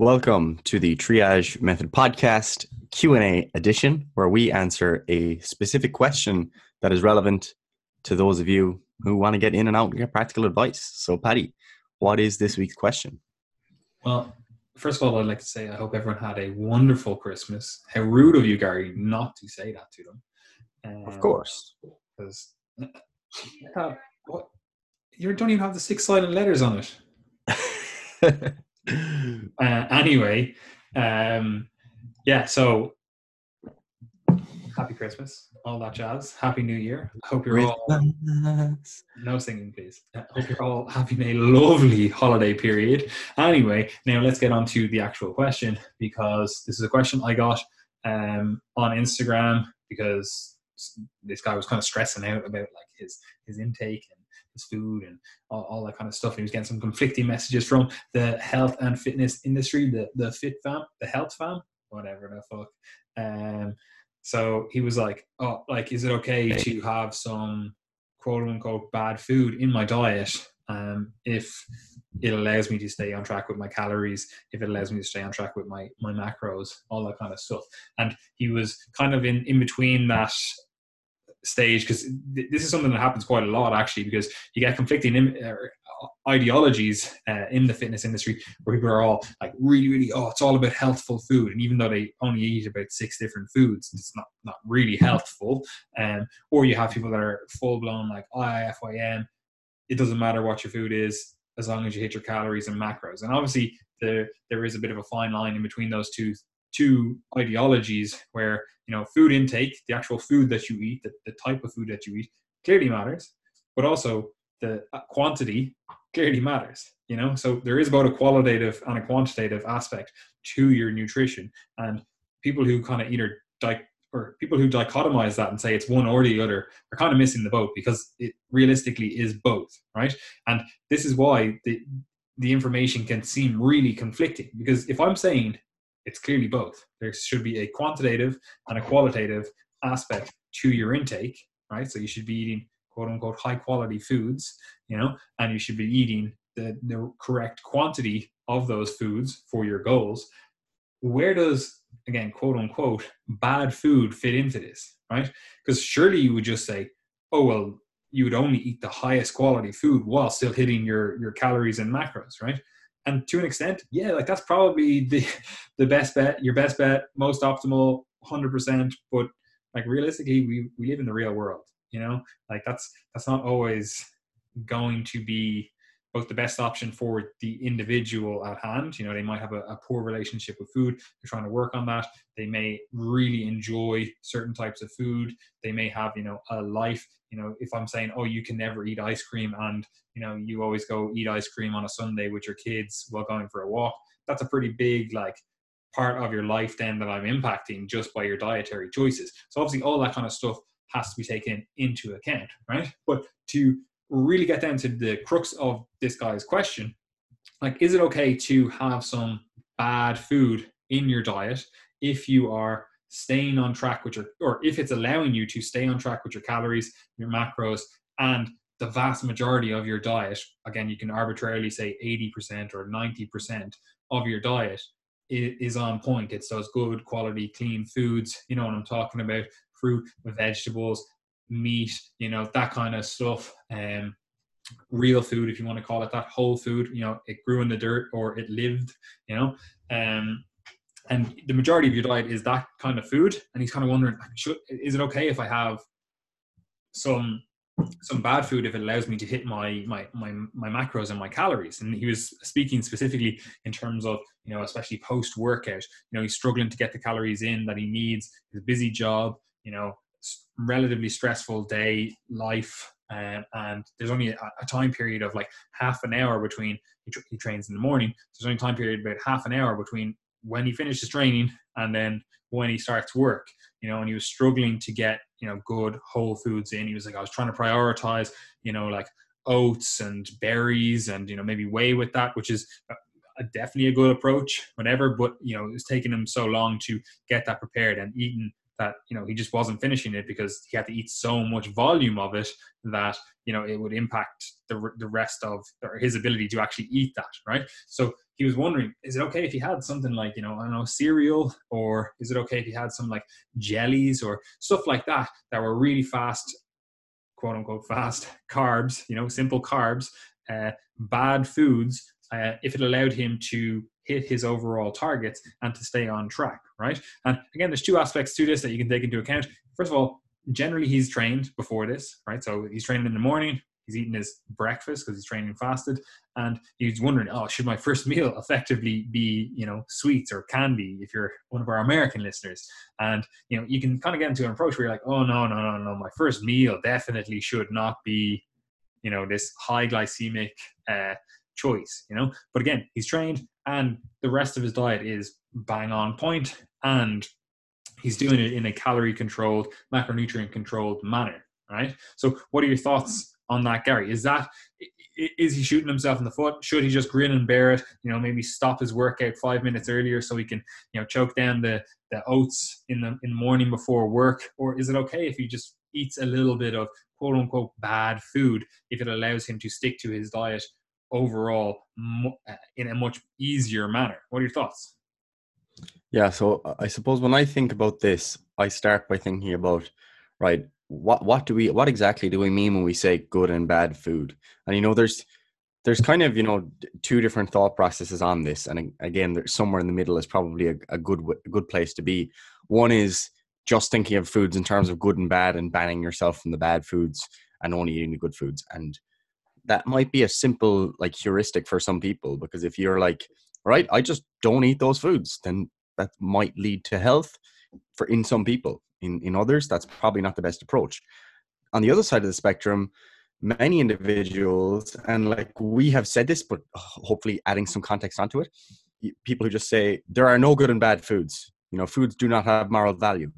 Welcome to the Triage Method Podcast Q&A edition where we answer a specific question that is relevant to those of you who want to get in and out and get practical advice. So Paddy, what is this week's question? Well, first of all, I'd like to say I hope everyone had a wonderful Christmas. How rude of you, Gary, not to say that to them. Um, of course. Because uh, what? You don't even have the six silent letters on it. uh, anyway, um, yeah. So happy Christmas, all that jazz. Happy New Year. I hope you're all no singing, please. Hope you're all having a lovely holiday period. Anyway, now let's get on to the actual question because this is a question I got um, on Instagram because this guy was kind of stressing out about like his his intake and his food and all, all, that kind of stuff. He was getting some conflicting messages from the health and fitness industry, the the fit fam, the health fam, whatever the fuck. Um, so he was like, "Oh, like, is it okay to have some quote unquote bad food in my diet um, if it allows me to stay on track with my calories, if it allows me to stay on track with my my macros, all that kind of stuff?" And he was kind of in in between that stage because th- this is something that happens quite a lot actually because you get conflicting Im- uh, ideologies uh, in the fitness industry where people are all like really really oh it's all about healthful food and even though they only eat about six different foods it's not not really healthful um, or you have people that are full blown like IIFYM it doesn't matter what your food is as long as you hit your calories and macros and obviously there there is a bit of a fine line in between those two two ideologies where you know food intake the actual food that you eat the, the type of food that you eat clearly matters but also the uh, quantity clearly matters you know? So there is about a qualitative and a quantitative aspect to your nutrition and people who kind of either di- or people who dichotomize that and say it's one or the other are kind of missing the boat because it realistically is both right? And this is why the the information can seem really conflicting because if i'm saying it's clearly both. There should be a quantitative and a qualitative aspect to your intake, right? So you should be eating quote unquote high quality foods, you know, and you should be eating the, the correct quantity of those foods for your goals. Where does, again, quote unquote, bad food fit into this, right? Because surely you would just say, oh, well, you would only eat the highest quality food while still hitting your, your calories and macros, right? And to an extent, yeah, like that's probably the the best bet, your best bet, most optimal, hundred percent. But like realistically, we we live in the real world, you know. Like that's that's not always going to be both the best option for the individual at hand. You know, they might have a, a, poor relationship with food. They're trying to work on that. They may really enjoy certain types of food. They may have, you know, a life. You know, if I'm saying, oh, you can never eat ice cream, and you know, you always go eat ice cream on a Sunday with your kids while going for a walk. That's a pretty big like part of your life then that I'm impacting just by your dietary choices. So obviously, all that kind of stuff has to be taken into account, right? But to really get down to the crux of this guy's question. Like is it okay to have some bad food in your diet if you are staying on track with your or if it's allowing you to stay on track with your calories your macros and the vast majority of your diet? Again you can arbitrarily say 80% or 90% of your diet is on point. It's those good quality clean foods you know what i'm talking about? Fruit vegetables meat, you know, that kind of stuff. Um, real food, if you want to call it that, whole food. You know, it grew in the dirt or it lived. You know, um, and the majority of your diet is that kind of food. And he's kind of wondering, should, is it okay if I have some some bad food if it allows me to hit my my my my macros and my calories and he was speaking specifically in terms of you know especially post workout you know he's struggling to get the calories in that he needs his busy job you know relatively stressful day life um, and there's only a, a, time period of like half an hour between he, tra- he trains in the morning. There's only time period about half an hour between when he finishes training and then when he starts work you know and he was struggling to get you know good whole foods in. He was like i was trying to prioritize you know like oats and berries and you know maybe whey with that which is a, definitely a good approach whatever but you know it's taking him so long to get that prepared and eating that you know he just wasn't finishing it because he had to eat so much volume of it that you know it would impact the, the rest of or his ability to actually eat that right? So he was wondering is it okay if he had something like you know i don't know cereal? Or is it okay if he had some like jellies or stuff like that that were really fast quote unquote fast carbs you know simple carbs uh, bad foods uh, if it allowed him to hit his overall targets and to stay on track, right? And again, there's two aspects to this that you can take into account. First of all, generally he's trained before this, right? So he's training in the morning, he's eating his breakfast because he's training fasted, and he's wondering, oh, should my first meal effectively be, you know, sweets or candy? If you're one of our American listeners, and you know, you can kind of get into an approach where you're like, oh no, no, no, no, my first meal definitely should not be, you know, this high glycemic. Uh, choice, you know. But again, he's trained, and the rest of his diet is bang on point, and he's doing it in a calorie controlled, macronutrient controlled manner, right? So, what are your thoughts on that, Gary? Is that is he shooting himself in the foot? Should he just grin and bear it? You know, maybe stop his workout five minutes earlier so he can, you know, choke down the the oats in the in the morning before work, or is it okay if he just eats a little bit of quote unquote bad food if it allows him to stick to his diet overall uh, in a much easier manner. What are your thoughts? Yeah, so uh, I suppose when I think about this, I start by thinking about right, what what do we what exactly do we mean when we say good and bad food? And you know, there's there's kind of you know two different thought processes on this, and again, there's somewhere in the middle is probably a, a good a good place to be. One is just thinking of foods in terms of good and bad, and banning yourself from the bad foods and only eating the good foods. And that might be a simple like heuristic for some people because if you're like right i just don't eat those foods then that might lead to health for in some people. In in others that's probably not the best approach. On the other side of the spectrum many individuals and like we have said this but uh, hopefully adding some context onto it people who just say there are no good and bad foods. You know foods do not have moral value.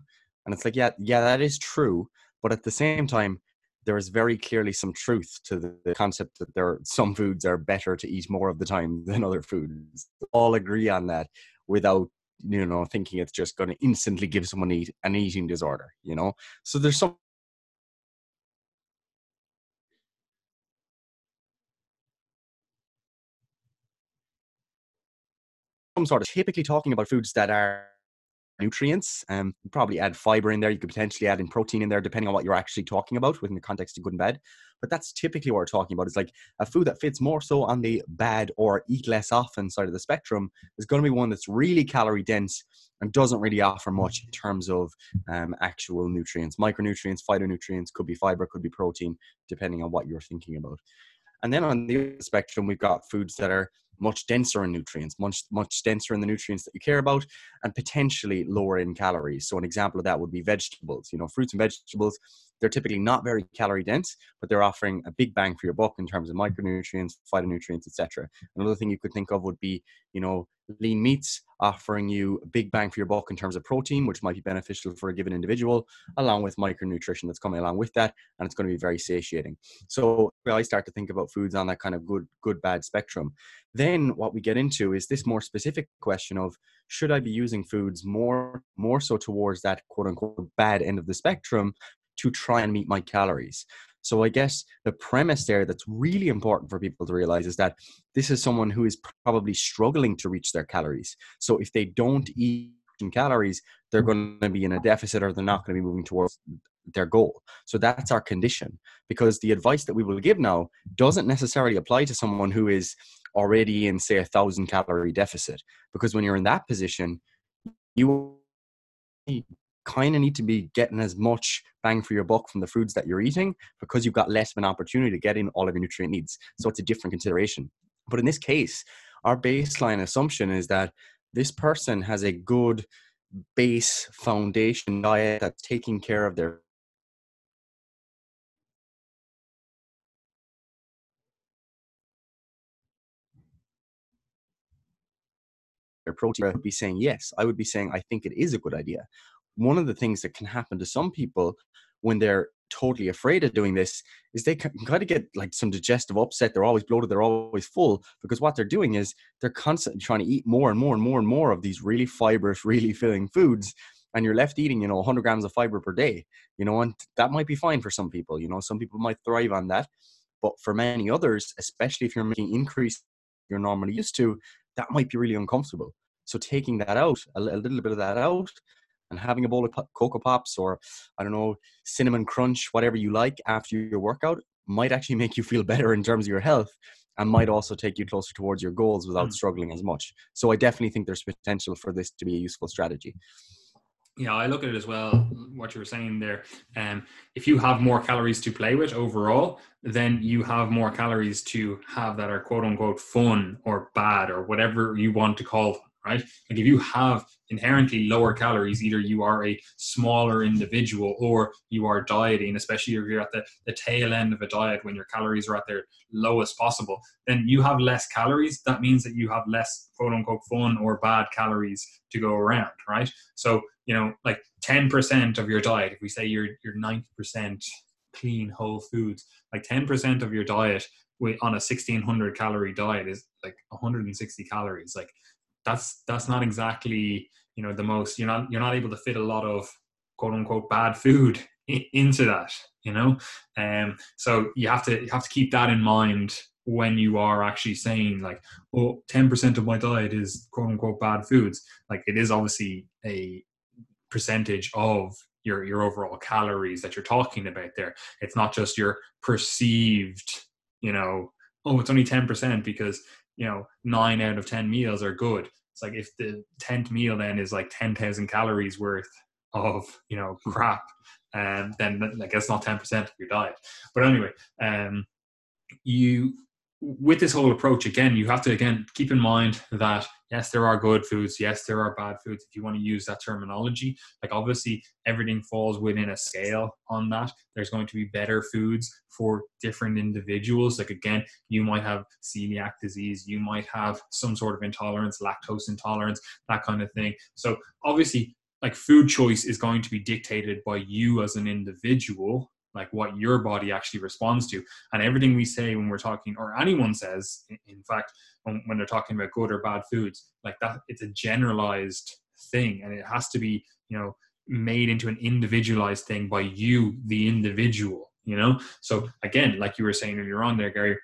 And it's like yeah yeah that is true but at the same time there is very clearly some truth to the, the, concept that there are some foods are better to eat more of the time than other foods. All agree on that without you know thinking it's just going to instantly give someone eat, an eating disorder. You know, so there's some. Some sort of typically talking about foods that are nutrients. Um, probably add fiber in there. You could potentially add in protein in there, depending on what you're actually talking about within the context of good and bad. But that's typically what we're talking about. It's like a food that fits more so on the bad or eat less often side of the spectrum is going to be one that's really calorie dense and doesn't really offer much in terms of um, actual nutrients, micronutrients, phytonutrients. Could be fiber, could be protein, depending on what you're thinking about. And then on the spectrum, we've got foods that are much denser in nutrients, much much denser in the nutrients that you care about, and potentially lower in calories. So an example of that would be vegetables. You know, fruits and vegetables, they're typically not very calorie dense, but they're offering a big bang for your buck in terms of micronutrients, phytonutrients, etc. Another thing you could think of would be, you know, lean meats offering you a big bang for your buck in terms of protein, which might be beneficial for a given individual, along with micronutrition that's coming along with that, and it's going to be very satiating. So I start to think about foods on that kind of good, good, bad spectrum. Then what we get into is this more specific question of should I be using foods more, more so towards that quote unquote bad end of the spectrum to try and meet my calories. So I guess the premise there that's really important for people to realize is that this is someone who is probably struggling to reach their calories. So if they don't eat calories, they're going to be in a deficit or they're not going to be moving towards their goal. So that's our condition because the advice that we will give now doesn't necessarily apply to someone who is already in say a thousand calorie deficit because when you're in that position you kind of need to be getting as much bang for your buck from the foods that you're eating because you've got less of an opportunity to get in all of your nutrient needs. So it's a different consideration. But in this case, our baseline assumption is that this person has a good base foundation diet that's taking care of their their protein, I would be saying yes. I would be saying I think it is a good idea one of the things that can happen to some people when they're totally afraid of doing this is they can kind of get like some digestive upset. They're always bloated. They're always full because what they're doing is they're constantly trying to eat more and more and more and more of these really fibrous, really filling foods. and you're left eating, you know, 100 grams of fiber per day, you know, and that might be fine for some people. You know, some people might thrive on that. But for many others, especially if you're making increase you're normally used to, that might be really uncomfortable. So taking that out, a, little bit of that out, and having a bowl of Cocoa Pops or, I don't know, cinnamon crunch, whatever you like after your workout might actually make you feel better in terms of your health and might also take you closer towards your goals without mm. struggling as much. So I definitely think there's potential for this to be a useful strategy. Yeah, I look at it as well. What you were saying there, um, if you have more calories to play with overall, then you have more calories to have that are quote unquote fun or bad or whatever you want to call them right? Like if you have inherently lower calories, either you are a smaller individual or you are dieting, especially if you're at the, the tail end of a diet when your calories are at their lowest possible, then you have less calories. That means that you have less quote unquote fun or bad calories to go around, right? So, you know, like 10% of your diet, if we say you're, you're 90% clean whole foods, like 10% of your diet on a 1600 calorie diet is like 160 calories. Like that's that's not exactly you know the most you're not you're not able to fit a lot of quote unquote bad food into that you know? Um so you have to you have to keep that in mind when you are actually saying like oh 10% of my diet is quote unquote bad foods. Like it is obviously a percentage of your your overall calories that you're talking about there. It's not just your perceived you know oh it's only 10% because you know nine out of ten meals are good it's like if the 10th meal then is like 10,000 calories worth of you know hmm. crap and um, then I guess not 10% of your diet but anyway um you with this whole approach again you have to again keep in mind that yes there are good foods yes there are bad foods if you want to use that terminology. Like obviously everything falls within a scale on that. There's going to be better foods for different individuals. Like again you might have celiac disease you might have some sort of intolerance lactose intolerance that kind of thing. So obviously like food choice is going to be dictated by you as an individual like what your body actually responds to. And everything we say when we're talking or anyone says in fact when, when they're talking about good or bad foods like that it's a generalized thing. And it has to be you know made into an individualized thing by you the individual you know? So again like you were saying earlier on there gary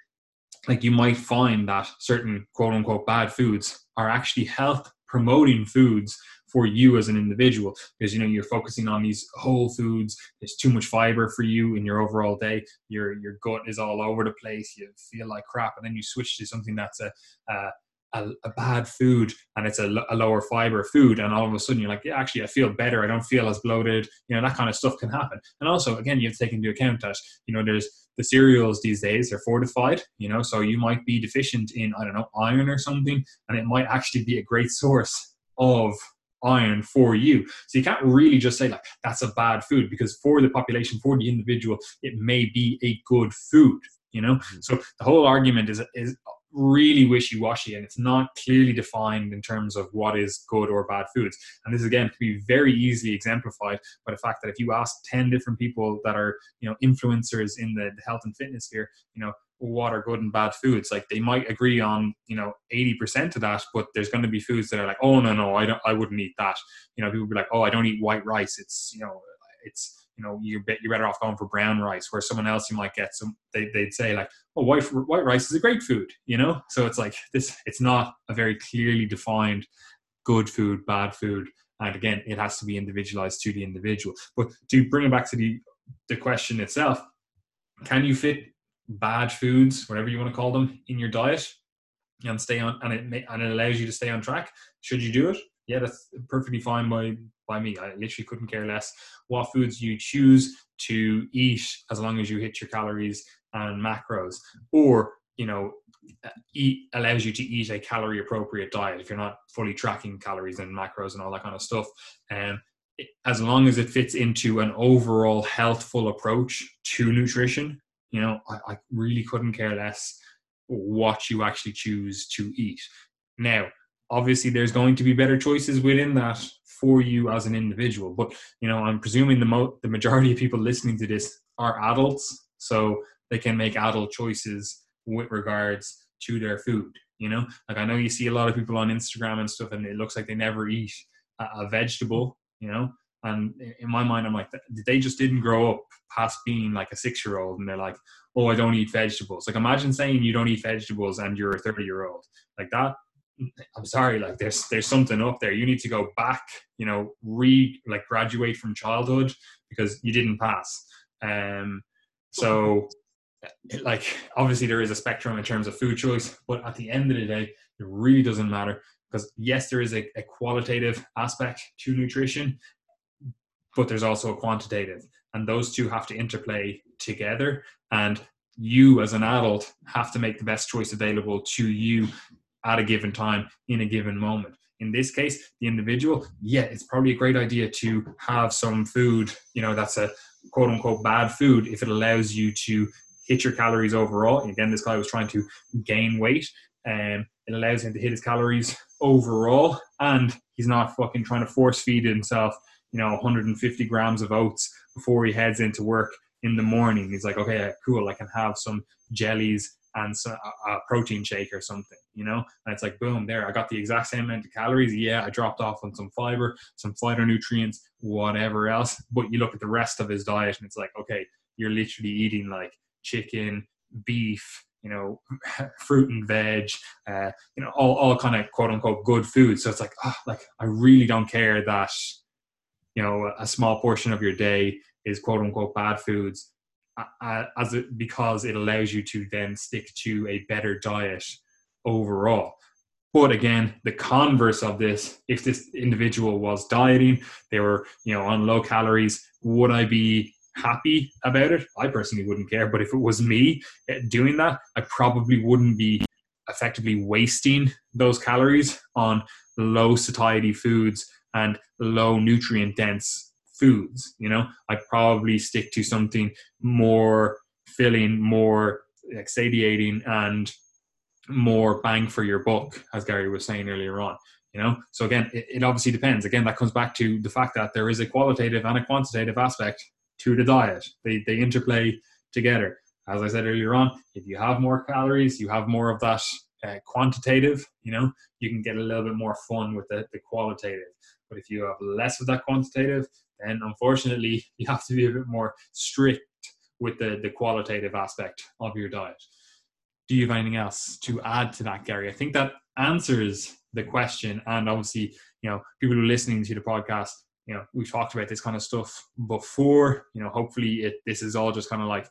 like you might find that certain quote unquote bad foods are actually health promoting foods for you as an individual because you know you're focusing on these whole foods there's too much fiber for you in your overall day your your gut is all over the place you feel like crap and then you switch to something that's a a, a, a bad food and it's a, a, lower fiber food and all of a sudden you're like yeah actually i feel better i don't feel as bloated you know that kind of stuff can happen. And also again you have to take into account that you know there's the cereals these days they're fortified you know so you might be deficient in i don't know iron or something and it might actually be a great source of iron for you. So you can't really just say like that's a bad food because for the population, for the individual, it may be a good food. You know, mm-hmm. so the whole argument is is really wishy-washy and it's not clearly defined in terms of what is good or bad foods. And this again can be very easily exemplified by the fact that if you ask 10 different people that are you know influencers in the health and fitness sphere you know what are good and bad foods? Like they might agree on you know 80% of that but there's going to be foods that are like oh no no i don't i wouldn't eat that. You know people be like oh i don't eat white rice. It's you know it's you know you're, you're better off going for brown rice where someone else you might get some they, they'd say like oh white white rice is a great food you know so it's like this it's not a very clearly defined good food bad food and again it has to be individualized to the individual but to bring it back to the the question itself can you fit bad foods, whatever you want to call them, in your diet and stay on and it may, and it allows you to stay on track. Should you do it? Yeah, that's perfectly fine by by me. I literally couldn't care less what foods you choose to eat as long as you hit your calories and macros. Or, you know, eat allows you to eat a calorie appropriate diet if you're not fully tracking calories and macros and all that kind of stuff. And um, as long as it fits into an overall healthful approach to nutrition, you know, I, I really couldn't care less what you actually choose to eat. Now, obviously, there's going to be better choices within that for you as an individual. But you know, I'm presuming the mo- the majority of people listening to this are adults, so they can make adult choices with regards to their food. You know, like I know you see a lot of people on Instagram and stuff, and it looks like they never eat a, a vegetable you know. And in my mind, I'm like, they just didn't grow up past being like a six year old, and they're like, oh, I don't eat vegetables. Like, imagine saying you don't eat vegetables and you're a 30 year old. Like that, I'm sorry, like there's there's something up there. You need to go back, you know, re like graduate from childhood because you didn't pass. Um, so like obviously there is a spectrum in terms of food choice, but at the end of the day, it really doesn't matter because yes, there is a, a qualitative aspect to nutrition, but there's also a quantitative, and those two have to interplay together. And you as an adult have to make the best choice available to you at a given time in a given moment. In this case, the individual, yeah, it's probably a great idea to have some food, you know, that's a quote unquote bad food if it allows you to hit your calories overall. Again, this guy was trying to gain weight and it allows him to hit his calories overall and he's not fucking trying to force feed himself, you know, 150 grams of oats before he heads into work in the morning. He's like, okay, cool, I can have some jellies and so, a, a protein shake or something, you know? And it's like, boom, there, I got the exact same amount of calories. Yeah, I dropped off on some fiber, some phytonutrients, whatever else. But you look at the rest of his diet and it's like, okay, you're literally eating like chicken, beef, you know, fruit and veg, uh, you know, all, all kind of quote unquote good food. So it's like, oh, like I really don't care that, you know, a small portion of your day is quote unquote bad foods as it, because it allows you to then stick to a better diet overall. But again, the converse of this, if this individual was dieting, they were, you know, on low calories, would I be happy about it? I personally wouldn't care. But if it was me eh, doing that, I probably wouldn't be effectively wasting those calories on low satiety foods and low nutrient dense foods. You know, I'd probably stick to something more filling, more like satiating, and more bang for your buck, as Gary was saying earlier on. You know, so again, it, it obviously depends. Again, that comes back to the fact that there is a qualitative and a quantitative aspect to the diet. They they interplay together. As I said earlier on, if you have more calories, you have more of that uh, quantitative. You know, you can get a little bit more fun with the, the qualitative. But if you have less of that quantitative, then unfortunately you have to be a bit more strict with the, the qualitative aspect of your diet. Do you have anything else to add to that, Gary? I think that answers the question. And obviously, you know, people who are listening to the podcast, you know, we've talked about this kind of stuff before. You know, hopefully it this is all just kind of like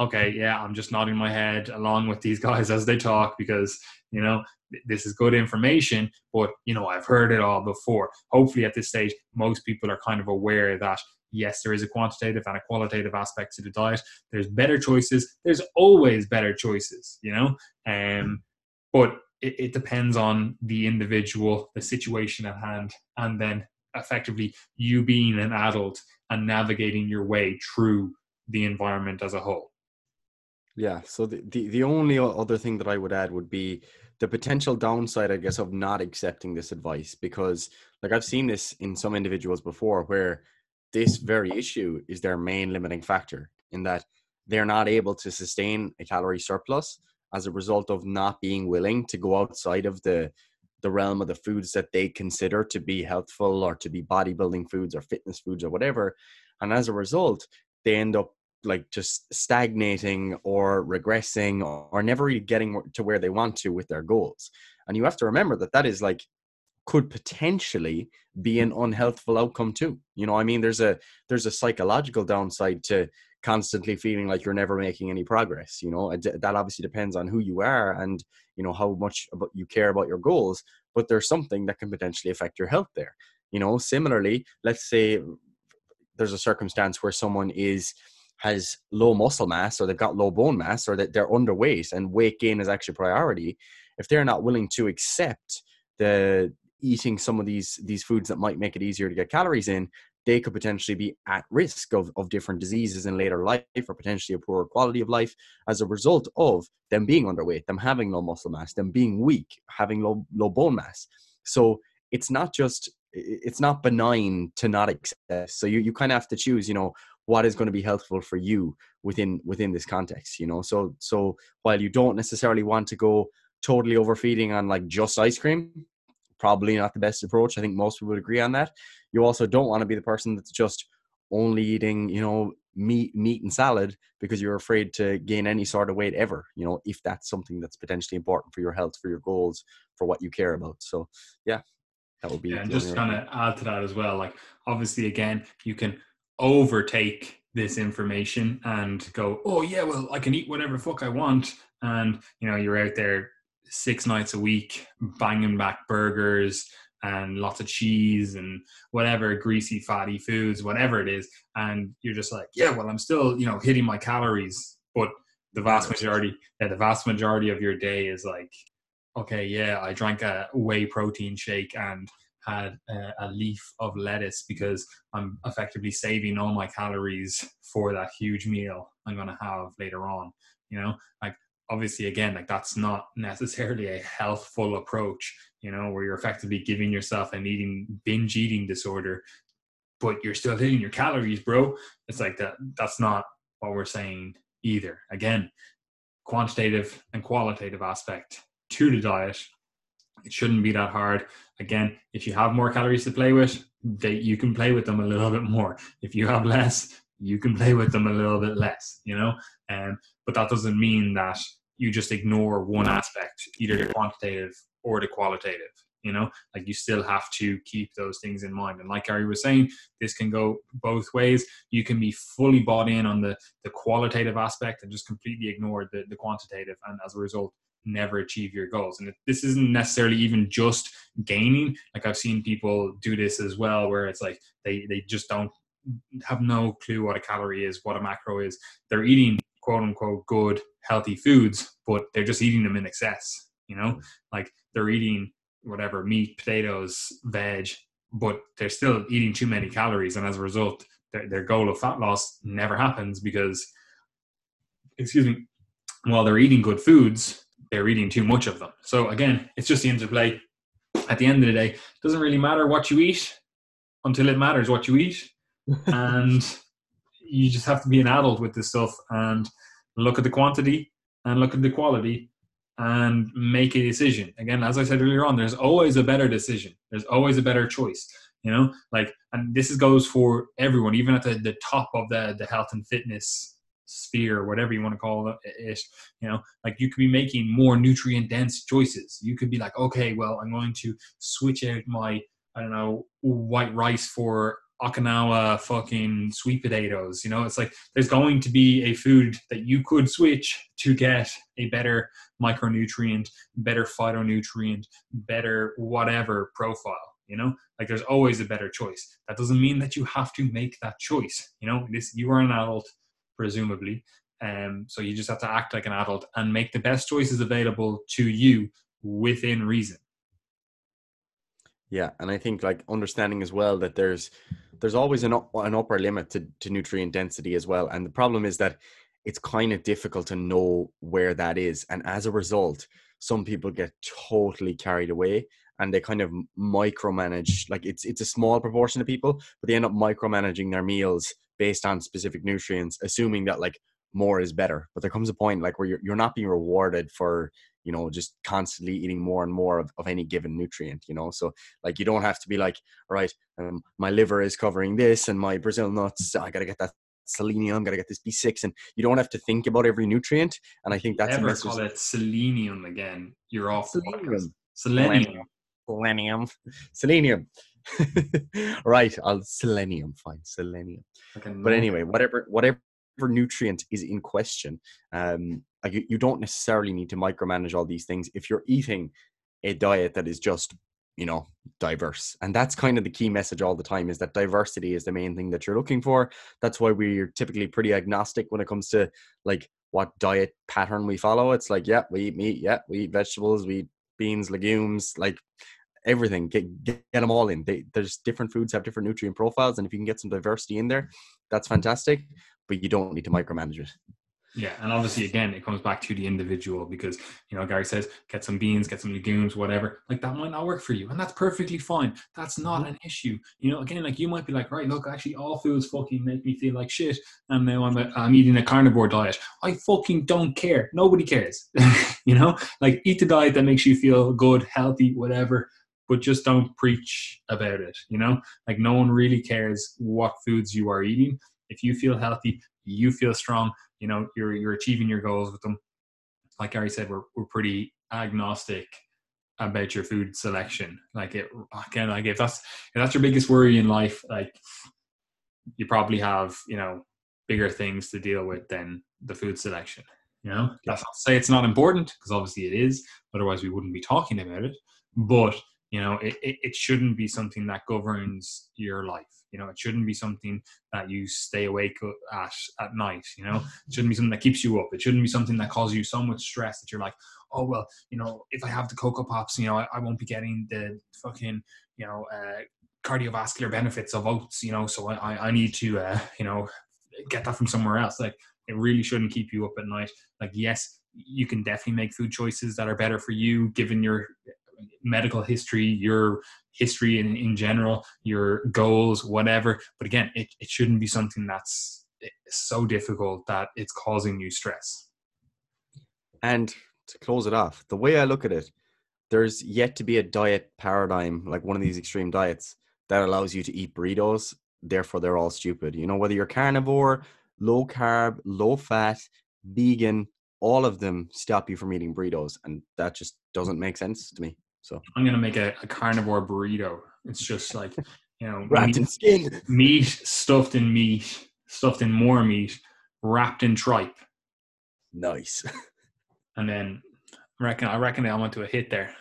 okay, yeah, I'm just nodding my head along with these guys as they talk because, you know, this is good information, but, you know, I've heard it all before. Hopefully, at this stage, most people are kind of aware that, yes, there is a quantitative and a qualitative aspect to the diet. There's better choices. There's always better choices, you know, um, but it, it depends on the individual, the situation at hand, and then effectively you being an adult and navigating your way through the environment as a whole. Yeah. So the, the, the only other thing that I would add would be the potential downside, I guess, of not accepting this advice because, like, I've seen this in some individuals before where this very issue is their main limiting factor in that they're not able to sustain a calorie surplus as a result of not being willing to go outside of the the realm of the foods that they consider to be healthful or to be bodybuilding foods or fitness foods or whatever and as a result they end up like just stagnating or regressing or, never really getting to where they want to with their goals. And you have to remember that that is like could potentially be mm. an unhealthful outcome too. You know i mean there's a there's a psychological downside to constantly feeling like you're never making any progress you know? That obviously depends on who you are and you know how much about you care about your goals but there's something that can potentially affect your health there. You know similarly let's say there's a circumstance where someone is has low muscle mass or they've got low bone mass or that they're underweight and weight gain is actually priority if they're not willing to accept the eating some of these these foods that might make it easier to get calories in they could potentially be at risk of, of different diseases in later life or potentially a poorer quality of life as a result of them being underweight them having low muscle mass them being weak having low low bone mass. So it's not just it's not benign to not accept. So you, you kind of have to choose you know what is going to be helpful for you within within this context you know so so while you don't necessarily want to go totally overfeeding on like just ice cream probably not the best approach. I think most people would agree on that. You also don't want to be the person that's just only eating, you know, meat, meat and salad because you're afraid to gain any sort of weight ever. You know, if that's something that's potentially important for your health, for your goals, for what you care about. So, yeah, that would be. Yeah, and just kind of add to that as well. Like, obviously, again, you can overtake this information and go, oh yeah, well, I can eat whatever fuck I want, and you know, you're out there six nights a week banging back burgers and lots of cheese and whatever greasy fatty foods whatever it is. And you're just like yeah well i'm still you know hitting my calories. But the vast majority yeah, the vast majority of your day is like okay yeah i drank a whey protein shake and had a, a leaf of lettuce because i'm effectively saving all my calories for that huge meal i'm going to have later on you know? Like obviously again like that's not necessarily a healthful approach you know where you're effectively giving yourself an eating binge eating disorder but you're still hitting your calories bro. It's like that that's not what we're saying either. Again quantitative and qualitative aspect to the diet it shouldn't be that hard again if you have more calories to play with they, you can play with them a little bit more if you have less you can play with them a little bit less you know um, but that doesn't mean that you just ignore one aspect, either the quantitative or the qualitative. You know, like you still have to keep those things in mind. And like Gary was saying, this can go both ways. You can be fully bought in on the the qualitative aspect and just completely ignore the, the quantitative, and as a result, never achieve your goals. And this isn't necessarily even just gaining. Like I've seen people do this as well, where it's like they they just don't have no clue what a calorie is, what a macro is. They're eating quote unquote good healthy foods, but they're just eating them in excess. You know, like they're eating whatever meat, potatoes, veg, but they're still eating too many calories, and as a result, their, their goal of fat loss never happens because, excuse me, while they're eating good foods, they're eating too much of them. So again, it's just the interplay. At the end of the day, it doesn't really matter what you eat until it matters what you eat, and you just have to be an adult with this stuff and look at the quantity and look at the quality and make a decision. Again, as I said earlier on, there's always a better decision. There's always a better choice. You know, like, and this goes for everyone, even at the, the top of the, the health and fitness sphere, whatever you want to call it. ish, You know, like you could be making more nutrient dense choices. You could be like, okay, well, I'm going to switch out my, I don't know, white rice for Okinawa fucking sweet potatoes. You know, it's like there's going to be a food that you could switch to get a better micronutrient, better phytonutrient, better whatever profile. You know, like there's always a better choice. That doesn't mean that you have to make that choice. You know, this you are an adult, presumably, um, so you just have to act like an adult and make the best choices available to you within reason. Yeah, and I think like understanding as well that there's there's always an, an upper limit to, to nutrient density as well. And the problem is that it's kind of difficult to know where that is. And as a result, some people get totally carried away and they kind of micromanage like it's it's a small proportion of people but they end up micromanaging their meals based on specific nutrients assuming that like more is better. But there comes a point like where you're, you're not being rewarded for you know just constantly eating more and more of, of any given nutrient you know? So like you don't have to be like all right um, my liver is covering this and my brazil nuts i gotta get that selenium gotta get this b6 and you don't have to think about every nutrient and i think that's Never call it selenium again you're off selenium. Selenium. Selenium. Selenium right i'll selenium fine selenium. But anyway whatever whatever nutrient is in question um you, you don't necessarily need to micromanage all these things if you're eating a diet that is just you know diverse. And that's kind of the key message all the time is that diversity is the main thing that you're looking for. That's why we're typically pretty agnostic when it comes to like what diet pattern we follow. It's like yeah we eat meat yeah we eat vegetables we eat beans legumes like everything get, get, get them all in they, there's different foods have different nutrient profiles and if you can get some diversity in there that's fantastic but you don't need to micromanage it yeah, and obviously, again, it comes back to the individual because you know Gary says get some beans, get some legumes, whatever. Like that might not work for you, and that's perfectly fine. That's not mm-hmm. an issue. You know, again, like you might be like, right, look, actually, all foods fucking make me feel like shit, and now I'm a, I'm eating a carnivore diet. I fucking don't care. Nobody cares. you know, like eat the diet that makes you feel good, healthy, whatever. But just don't preach about it. You know, like no one really cares what foods you are eating. If you feel healthy, you feel strong. You know, you're you're achieving your goals with them. Like Gary said, we're we're pretty agnostic about your food selection. Like it again, like if that's if that's your biggest worry in life, like you probably have you know bigger things to deal with than the food selection. You know, that's not to say it's not important because obviously it is. Otherwise, we wouldn't be talking about it. But you know, it, it, it shouldn't be something that governs your life. You know, it shouldn't be something that you stay awake at at night. You know, it shouldn't be something that keeps you up. It shouldn't be something that causes you so much stress that you're like, oh well, you know, if I have the cocoa pops, you know, I, I won't be getting the fucking, you know, uh, cardiovascular benefits of oats. You know, so I I need to, uh, you know, get that from somewhere else. Like it really shouldn't keep you up at night. Like yes, you can definitely make food choices that are better for you given your medical history, your history in, in general, your goals, whatever. But again, it, it shouldn't be something that's eh, so difficult that it's causing you stress. And to close it off, the way I look at it, there's yet to be a diet paradigm like one of these extreme diets that allows you to eat burritos. Therefore, they're all stupid. You know, whether you're carnivore, low carb, low fat, vegan, all of them stop you from eating burritos. And that just doesn't make sense to me. So I'm gonna make a, a carnivore burrito. It's just like you know, wrapped meat, in skin, meat stuffed in meat, stuffed in more meat, wrapped in tripe. Nice. And then I reckon I reckon I went to a hit there.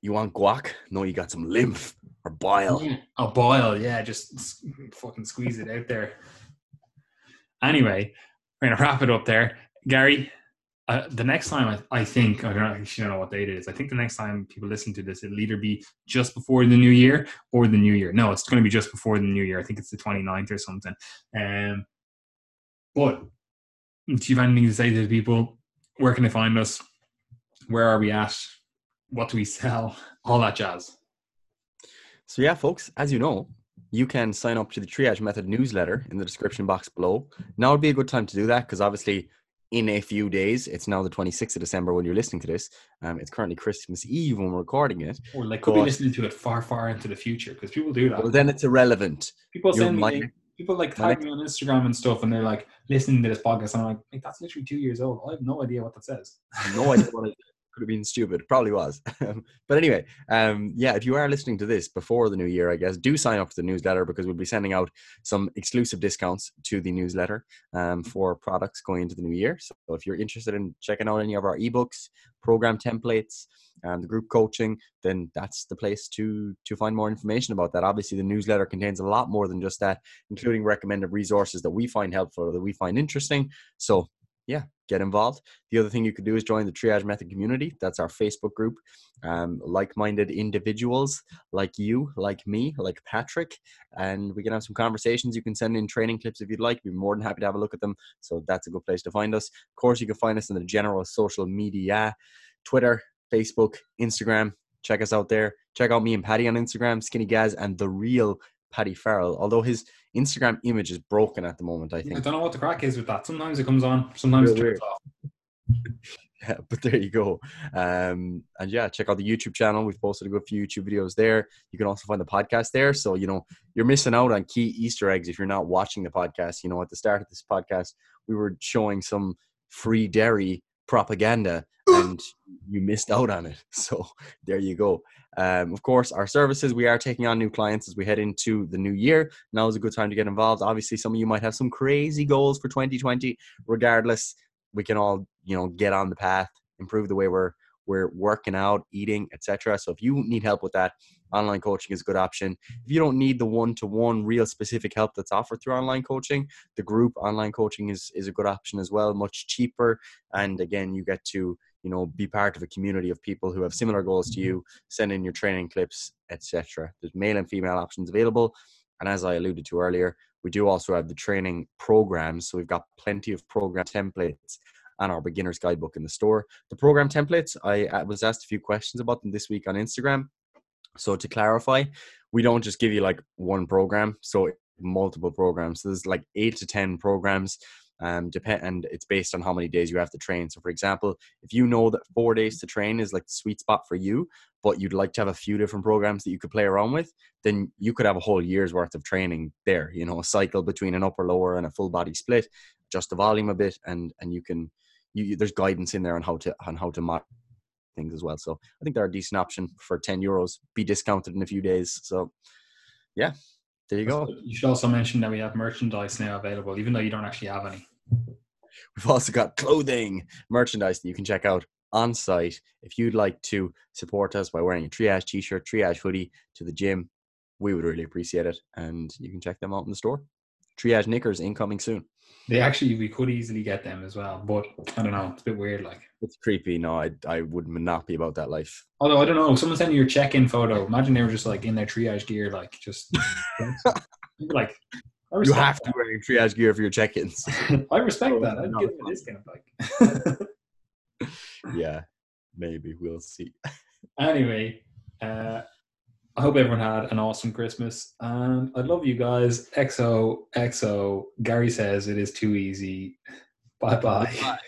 You want guac? No, you got some lymph or bile. A bile, yeah, just fucking squeeze it out there. Anyway, we're gonna wrap it up there, Gary. Uh, the next time I, I think I don't, don't know what date it is. I think the next time people listen to this, it'll either be just before the new year or the new year. No, it's going to be just before the new year. I think it's the 29th or something. Um, but do you have anything to say to the people, where can they find us? Where are we at? What do we sell? All that jazz. So yeah, folks, as you know, you can sign up to the Triage Method newsletter in the description box below. Now would be a good time to do that because obviously in a few days, it's now the 26th of December when you're listening to this. Um, it's currently Christmas Eve when we're recording it. Or like could but, be listening to it far, far into the future because people do that. Well, then it's irrelevant. People send me, people like tag me on Instagram and stuff, and they're like listening to this podcast, and I'm like, that's literally two years old. I have no idea what that says. no idea what it could have been stupid. Probably was. but anyway, um, yeah, if you are listening to this before the new year, I guess, do sign up to the newsletter because we'll be sending out some exclusive discounts to the newsletter um, for products going into the new year. So if you're interested in checking out any of our ebooks, program templates, and the group coaching, then that's the place to to find more information about that. Obviously, the newsletter contains a lot more than just that, including recommended resources that we find helpful, that we find interesting. So yeah, get involved. The other thing you could do is join the Triage Method community. That's our Facebook group. Um, like-minded individuals like you, like me, like Patrick, and we can have some conversations. You can send in training clips if you'd like. We'd be more than happy to have a look at them. So that's a good place to find us. Of course, you can find us in the general social media, Twitter, Facebook, Instagram. Check us out there. Check out me and Paddy on Instagram, Skinny Gaz, and the real Paddy Farrell. Although his Instagram image is broken at the moment. I think. I don't know what the crack is with that. Sometimes it comes on, sometimes it turns off. yeah, but there you go. Um, and yeah, check out the YouTube channel. We've posted a good few YouTube videos there. You can also find the podcast there. So, you know, you're missing out on key Easter eggs if you're not watching the podcast. You know, at the start of this podcast, we were showing some free dairy propaganda and you missed out on it. So there you go. Um, of course, our services, we are taking on new clients as we head into the new year. Now is a good time to get involved. Obviously, some of you might have some crazy goals for 2020. Regardless, we can all, you know, get on the path, improve the way we're we're working out, eating, etc. So if you need help with that, online coaching is a good option. If you don't need the one-to-one real specific help that's offered through online coaching, the group online coaching is is a good option as well, much cheaper. And again, you get to you know be part of a community of people who have similar goals to you send in your training clips etc there's male and female options available and as i alluded to earlier we do also have the training programs so we've got plenty of program templates on our beginner's guidebook in the store the program templates i was asked a few questions about them this week on instagram so to clarify we don't just give you like one program so multiple programs so there's like eight to ten programs Um, depend and it's based on how many days you have to train. So, for example, if you know that four days to train is like the sweet spot for you, but you'd like to have a few different programs that you could play around with, then you could have a whole year's worth of training there. You know, a cycle between an upper lower and a full body split, adjust the volume a bit, and and you can you, there's guidance in there on how to on how to mod things as well. So I think they're a decent option for 10 euros, be discounted in a few days. So yeah, there you go. You should also mention that we have merchandise now available, even though you don't actually have any. We've also got clothing merchandise that you can check out on site. If you'd like to support us by wearing a triage t-shirt, triage hoodie to the gym, we would really appreciate it. And you can check them out in the store. Triage knickers incoming soon. They actually we could easily get them as well, but I don't know. It's a bit weird. Like it's creepy. No, I I would not be about that life. Although I don't know, someone sent me your check-in photo. Imagine they were just like in their triage gear, like just like. You have that. to wear your triage gear for your check-ins. I respect that. I'd give them a discount. Like, yeah, maybe we'll see. Anyway, uh, I hope everyone had an awesome Christmas. Um, and I love you guys. XO, XO. Gary says it is too easy. Bye bye.